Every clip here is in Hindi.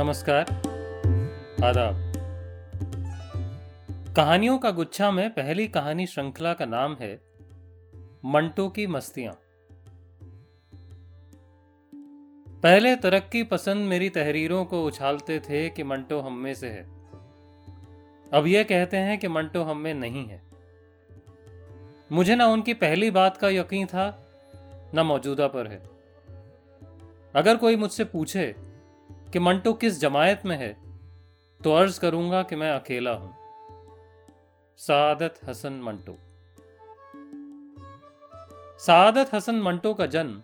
नमस्कार। आदाब। कहानियों का गुच्छा में पहली कहानी श्रृंखला का नाम है, मंटो की मस्तियाँ। पहले तरक्की पसंद मेरी तहरीरों को उछालते थे कि मंटो हम में से है। अब यह कहते हैं कि मंटो हम में नहीं है। मुझे ना उनकी पहली बात का यकीन था, ना मौजूदा पर है। अगर कोई मुझसे पूछे कि मंटो किस जमायत में है तो अर्ज़ करूँगा कि मैं अकेला हूँ। सादत हसन मंटो। सादत हसन मंटो का जन्म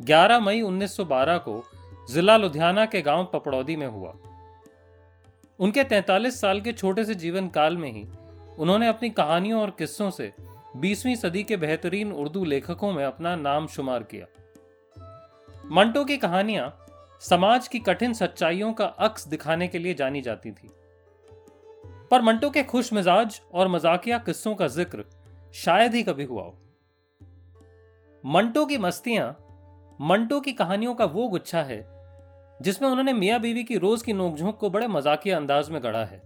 11 मई 1912 को जिला लुधियाना के गाँव पपड़ौदी में हुआ। उनके 43 साल के छोटे से जीवन काल में ही उन्होंने अपनी कहानियों और किस्सों से 20वीं सदी के बेहतरीन उर्दू लेखकों में अपना नाम शुमार किया। मंटो की कहानियाँ समाज की कठिन सच्चाइयों का अक्स दिखाने के लिए जानी जाती थी। पर मंटो के खुश मिजाज और मजाकिया किस्सों का ज़िक्र शायद ही कभी हुआ हो। मंटो की मस्तियाँ, मंटो की कहानियों का वो गुच्छा है, जिसमें उन्होंने मियाँ बीवी की रोज की नोकझोंक को बड़े मजाकिया अंदाज में गढ़ा है।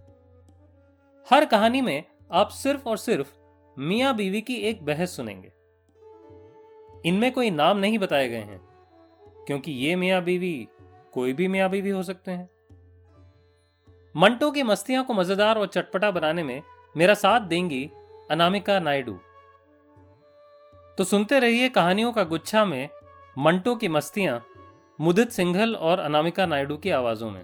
हर कहानी में आप सिर्फ़ और सिर्फ़ मियाँ बीवी की एक बहस सुनेंगे। इनमें कोई नाम नहीं बताए गए हैं, क्योंकि ये मियाँ बीवी कोई भी मियाबी भी हो सकते हैं। मंटो की मस्तियाँ को मज़ेदार और चटपटा बनाने में मेरा साथ देंगी अनामिका नायडू। तो सुनते रहिए कहानियों का गुच्छा में मंटो की मस्तियाँ, मुदित सिंघल और अनामिका नायडू की आवाजों में।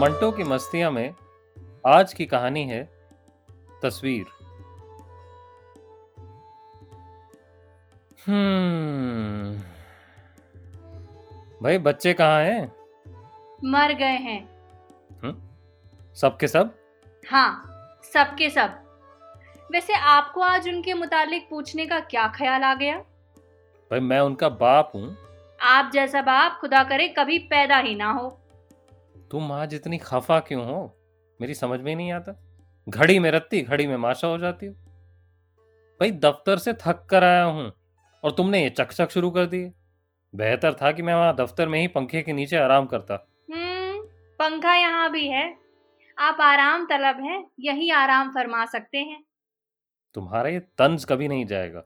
मंटो की मस्तियाँ में आज की कहानी है तस्वीर। हम्म। भाई बच्चे कहाँ हैं? मर गए हैं। सब के सब? हाँ सबके सब। वैसे आपको आज उनके मुतालिक पूछने का क्या ख्याल आ गया? भाई मैं उनका बाप हूँ। आप जैसा बाप खुदा करे कभी पैदा ही ना हो। तुम आज इतनी खफा क्यों हो? मेरी समझ में नहीं आता। घड़ी में रत्ती घड़ी में माशा हो जाती हो। भाई दफ्तर से थक कर आया हूँ। और तुमने ये चकचक शुरू कर दिए बेहतर था कि मैं वहाँ दफ्तर में ही पंखे के नीचे आराम करता। हम्म पंखा यहाँ भी है। आप आराम तलब हैं यही आराम फरमा सकते हैं। तुम्हारा ये तंज कभी नहीं जाएगा।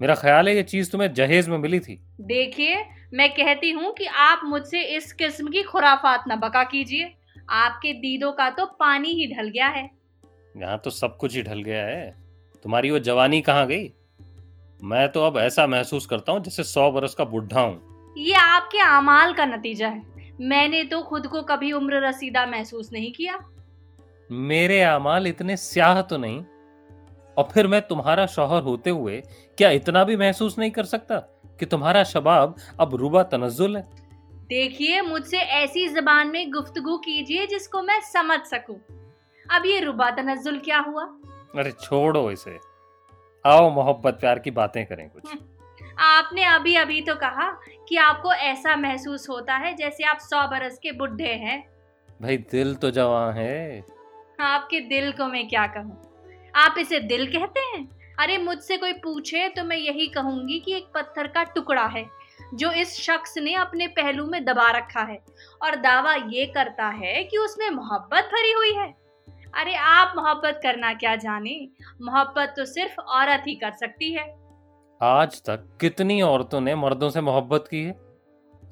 मेरा ख्याल है ये चीज़ तुम्हें जहेज में मिली थी। देखिए मैं कहती हूँ कि आप मुझसे इस किस्म की खुराफात न बका कीजिए। आपके दीदों का तो पानी ही ढल गया है। यहाँ तो सब कुछ ही ढल गया है। तुम्हारी वो जवानी कहाँ गई? मैं तो अब ऐसा महसूस करता हूँ जैसे सौ बरस का बुढ़ा हूँ। ये आपके अमाल का नतीजा है। मैंने तो खुद को कभी उम्र रसीदा महसूस नहीं किया। मेरे अमाल इतने स्याह तो नहीं और फिर मैं तुम्हारा शौहर होते हुए क्या इतना भी महसूस नहीं कर सकता कि तुम्हारा शबाब अब रुबा तनजुल है? देखिए मुझसे ऐसी जबान में गुफ्तगु कीजिए जिसको मैं समझ सकूँ। अब ये रुबा तनजुल क्या हुआ? अरे छोड़ो इसे। आओ मोहब्बत प्यार की बातें करें कुछ। आपने अभी अभी तो कहा कि आपको ऐसा महसूस होता है जैसे आप सौ बरस के बुढ़े हैं। भाई दिल तो जवान है। आपके दिल को मैं क्या कहूँ? आप इसे दिल कहते हैं? अरे मुझसे कोई पूछे तो मैं यही कहूँगी कि एक पत्थर का टुकड़ा है जो इस शख्स ने अपने पहलू में दबा रखा है और दावा ये करता है कि उसमें मोहब्बत भरी हुई है। अरे आप मोहब्बत करना क्या जाने? मोहब्बत तो सिर्फ़ औरत ही कर सकती है। आज तक कितनी औरतों ने मर्दों से मोहब्बत की है?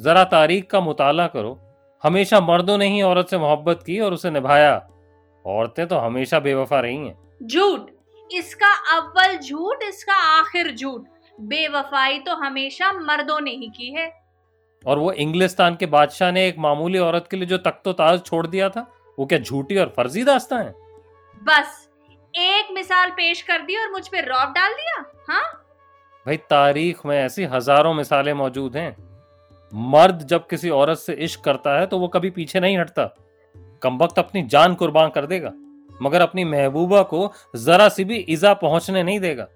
जरा तारीख का मुताला करो। हमेशा मर्दों ने ही औरत से मोहब्बत की और उसे निभाया। औरतें तो हमेशा बेवफा रही हैं। झूठ। इसका अव्वल झूठ इसका आखिर झूठ। बेवफाई तो हमेशा मर्दों ने ही की है। और वो इंग्लिस्तान के बादशाह ने एक मामूली औरत के लिए जो तख्तो ताज छोड़ दिया था वो क्या झूठी और फर्जी दास्ता है? बस एक मिसाल पेश कर दी और मुझ पे रौब डाल दिया हाँ? भाई तारीख में ऐसी हज़ारों मिसालें मौजूद हैं। मर्द जब किसी औरत से इश्क करता है तो वो कभी पीछे नहीं हटता। कम वक्त अपनी जान कुर्बान कर देगा मगर अपनी महबूबा को जरा सी भी इजा पहुँचने नहीं देगा।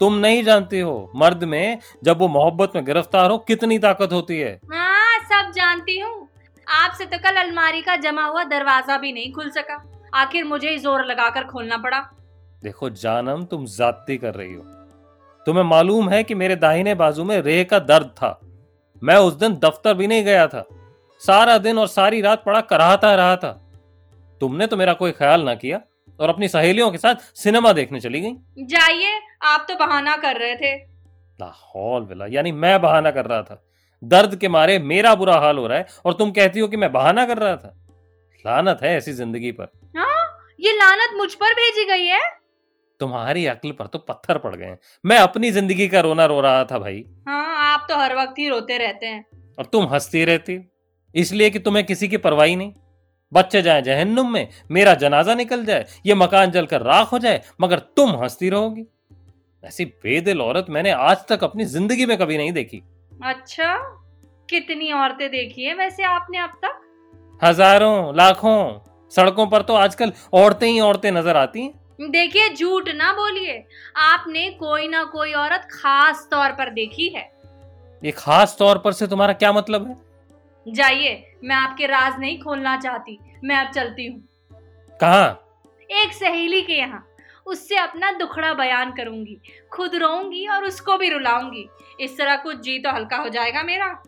तुम नहीं जानती हो मर्द में जब वो मोहब्बत में गिरफ़्तार हो कितनी ताकत होती है। हाँ सब जानती हूँ। आपसे तो कल अलमारी का जमा हुआ दरवाज़ा भी नहीं खुल सका। आखिर मुझे ही ज़ोर लगाकर खोलना पड़ा। देखो जानम तुम जाती कर रही हो। तुम्हें मालूम है कि मेरे दाहिने बाजू में रेह का दर्द था। मैं उस दिन दफ्तर भी नहीं गया था। सारा दिन और सारी रात पड़ा कराहता रहा था। तुमने तो मेरा कोई ख्याल ना किया और अपनी सहेलियों के साथ सिनेमा देखने चली गई। जाइए आप तो बहाना कर रहे थे। लाहौल विला यानी मैं बहाना कर रहा था। दर्द के मारे मेरा बुरा हाल हो रहा है और तुम कहती हो कि मैं बहाना कर रहा था। लानत है ऐसी ज़िंदगी पर। हाँ ये लानत मुझ पर भेजी गई है। तुम्हारी अक्ल पर तो पत्थर पड़ गए मैं अपनी ज़िंदगी का रोना रो रहा था भाई। हाँ आप तो हर वक्त ही रोते रहते हैं। और तुम हंसती रहती इसलिए कि तुम्हें किसी की परवाही नहीं। बच्चे जाए जहन्नुम में मेरा जनाजा निकल जाए ये मकान जलकर राख हो जाए मगर तुम हंसती रहोगी। ऐसी बेदिल औरत मैंने आज तक अपनी ज़िंदगी में कभी नहीं देखी। अच्छा कितनी औरतें देखी है वैसे आपने अब तक? हज़ारों लाखों सड़कों पर तो आजकल औरतें ही औरतें नज़र आती हैं। देखिए झूठ ना बोलिए आपने कोई ना कोई औरत खास तौर पर देखी है। ये खास तौर पर से तुम्हारा क्या मतलब है? जाइए मैं आपके राज नहीं खोलना चाहती मैं अब चलती हूँ। कहा? एक सहेली के यहाँ। उससे अपना दुखड़ा बयान करूँगी। खुद रोऊँगी और उसको भी रुलाऊँगी। इस तरह कुछ जी तो हल्का हो जाएगा मेरा।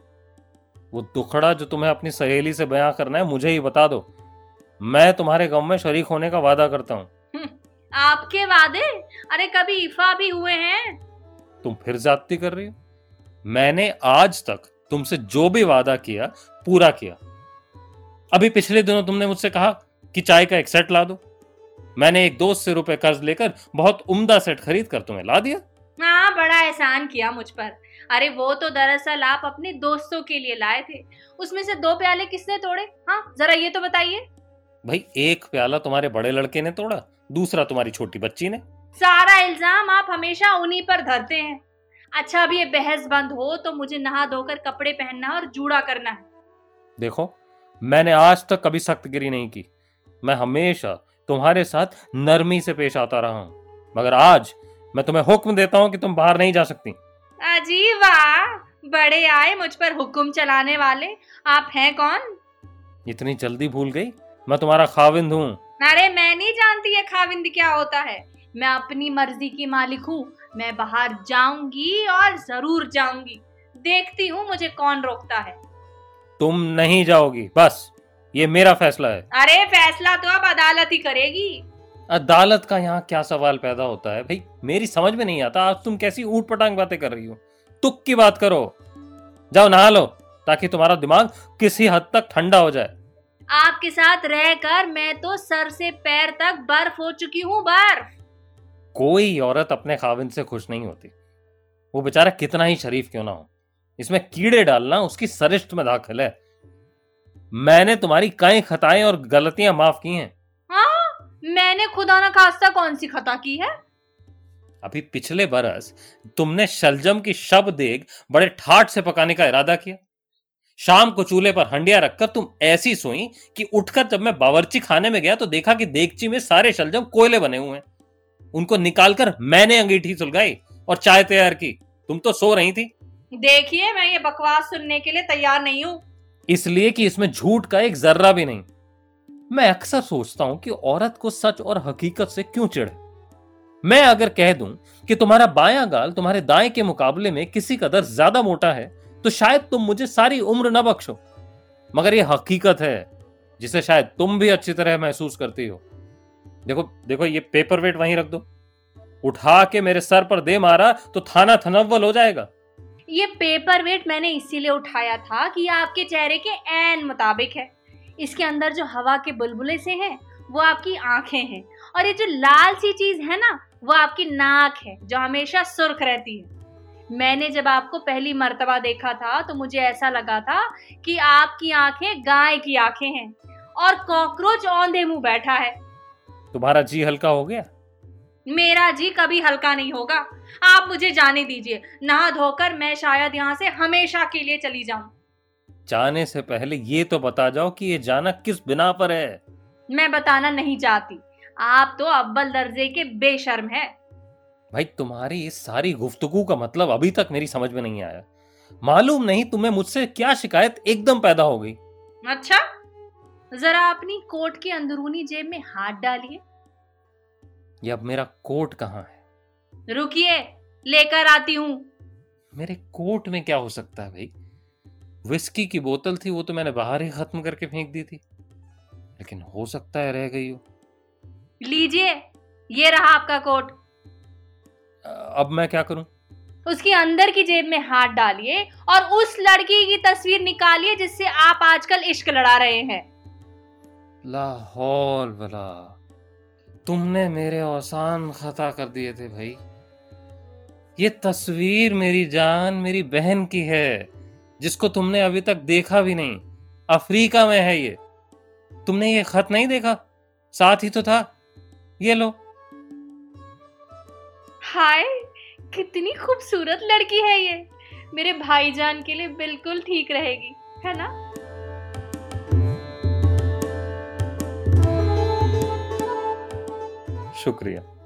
वो दुखड़ा जो तुम्हें अपनी सहेली से बयां करना है मुझे ही बता दो। मैं तुम्हारे गम में शरीक होने का वादा करता हूँ। हम्म, आपके वादे? अरे कभी इफा भी हुए हैं? तुम फिर जाती कर रही हो? मैंने आज तक तुमसे जो भी वादा किया पूरा किया। अभी पिछले दिनों तुमने मुझसे कहा कि चाय का एक सेट ला दो। मैंने एक दोस्त से रुपए कर्ज लेकर बहुत उम्दा सेट खरीद कर तुम्हें ला दिया। हाँ बड़ा एहसान किया मुझ पर। अरे वो तो दरअसल आप अपने दोस्तों के लिए लाए थे। उसमें से दो प्याले किसने तोड़े? हाँ जरा ये तो बताइए। भाई एक प्याला तुम्हारे बड़े लड़के ने तोड़ा दूसरा तुम्हारी छोटी बच्ची ने। सारा इल्ज़ाम आप हमेशा उन्हीं पर धरते हैं। अच्छा अब ये बहस बंद हो तो मुझे नहा धोकर कपड़े पहनना और जूड़ा करना है। देखो मैंने आज तक कभी सख्तगिरी नहीं की। मैं हमेशा तुम्हारे साथ नरमी से पेश आता रहा हूँ। मगर आज मैं तुम्हें हुक्म देता हूँ कि तुम बाहर नहीं जा सकती। अजी वाह बड़े आए मुझ पर हुक्म चलाने वाले। आप हैं कौन? इतनी जल्दी भूल गई? मैं तुम्हारा खाविंद हूँ। अरे मैं नहीं जानती ये खाविंद क्या होता है। मैं अपनी मर्ज़ी की मालिक हूँ। मैं बाहर जाऊँगी और ज़रूर जाऊँगी। देखती हूँ मुझे कौन रोकता है। तुम नहीं जाओगी बस। ये मेरा फैसला है। अरे फैसला तो अब अदालत ही करेगी। अदालत का यहाँ क्या सवाल पैदा होता है? भाई मेरी समझ में नहीं आता आज तुम कैसी ऊट पटांग बातें कर रही हो। तुक की बात करो। जाओ नहा लो ताकि तुम्हारा दिमाग किसी हद तक ठंडा हो जाए। आपके साथ रहकर मैं तो सर से पैर तक बर्फ़ हो चुकी हूँ बर्फ़ कोई औरत अपने खाविंद से खुश नहीं होती। वो बेचारा कितना ही शरीफ क्यों ना हो। इसमें कीड़े डालना उसकी सरिष्ठ में दाखिल है। मैंने तुम्हारी कई खताएँ और गलतियाँ माफ़ की हैं। हाँ? मैंने खुदा न खास्ता कौन सी खता की है? अभी पिछले बरस तुमने शलजम की शब देग बड़े ठाट से पकाने का इरादा किया। शाम को चूल्हे पर हंडिया रखकर तुम ऐसी सोई कि उठकर जब मैं बावर्ची खाने में गया तो देखा कि देगची में सारे शलजम कोयले बने हुए हैं। उनको निकालकर मैंने अंगीठी सुलगाई और चाय तैयार की। तुम तो सो रही थी। देखिए मैं ये बकवास सुनने के लिए तैयार नहीं हूँ। इसलिए कि इसमें झूठ का एक जर्रा भी नहीं। मैं अक्सर सोचता हूँ कि औरत को सच और हकीकत से क्यों चिढ़े। मैं अगर कह दूँ कि तुम्हारा बाया गाल तुम्हारे दाएँ के मुकाबले में किसी कदर ज़्यादा मोटा है तो शायद तुम मुझे सारी उम्र न बख्शो। मगर यह हकीकत है, जिसे शायद तुम भी अच्छी तरह महसूस करती हो। देखो देखो, ये पेपर वेट वहीं रख दो। उठा के मेरे सर पर दे मारा तो थाना थनव्वल हो जाएगा। ये पेपर वेट मैंने इसीलिए उठाया था कि ये आपके चेहरे के एन मुताबिक है। इसके अंदर जो हवा के बुलबुले से हैं, वो आपकी आँखें हैं। और ये जो लाल सी चीज़ है ना, वो आपकी नाक है, जो हमेशा सुर्ख रहती है। मैंने जब आपको पहली मर्तबा देखा था तो मुझे ऐसा लगा था कि आपकी आँखें गाय की आँखें हैं और कॉकरोच औंधे मुँह बैठा है। तुम्हारा जी हल्का हो गया? मेरा जी कभी हल्का नहीं होगा। आप मुझे जाने दीजिए। नहा धोकर मैं शायद यहाँ से हमेशा के लिए चली जाऊँ। जाने से पहले ये तो बता जाओ कि ये जाना किस बिना पर है। मैं बताना नहीं चाहती। आप तो अव्वल दर्जे के बेशर्म है। भाई तुम्हारी इस सारी गुफ्तगू का मतलब अभी तक मेरी समझ में नहीं आया। मालूम नहीं तुम्हें मुझसे क्या शिकायत एकदम पैदा हो गई। अच्छा जरा अपनी कोट की अंदरूनी जेब में हाथ डालिए। ये अब मेरा कोट कहाँ है? रुकिए लेकर आती हूँ। मेरे कोट में क्या हो सकता है भाई? विस्की की बोतल थी वो तो मैंने बाहर ही खत्म करके फेंक दी थी। लेकिन हो सकता है रह गई हो। लीजिए ये रहा आपका कोट। अब मैं क्या करूँ? उसकी अंदर की जेब में हाथ डालिए और उस लड़की की तस्वीर निकालिए जिससे आप आजकल इश्क लड़ा रहे हैं। लाहौल बला तुमने मेरे औसान खता कर दिए थे भाई। ये तस्वीर मेरी जान, मेरी बहन की है, जिसको तुमने अभी तक देखा भी नहीं। अफ्रीका में है ये। तुमने ये खत नहीं देखा? साथ ही तो था। ये लो। हाय, कितनी खूबसूरत लड़की है ये। मेरे भाईजान के लिए बिल्कुल ठीक रहेगी, है ना? शुक्रिया।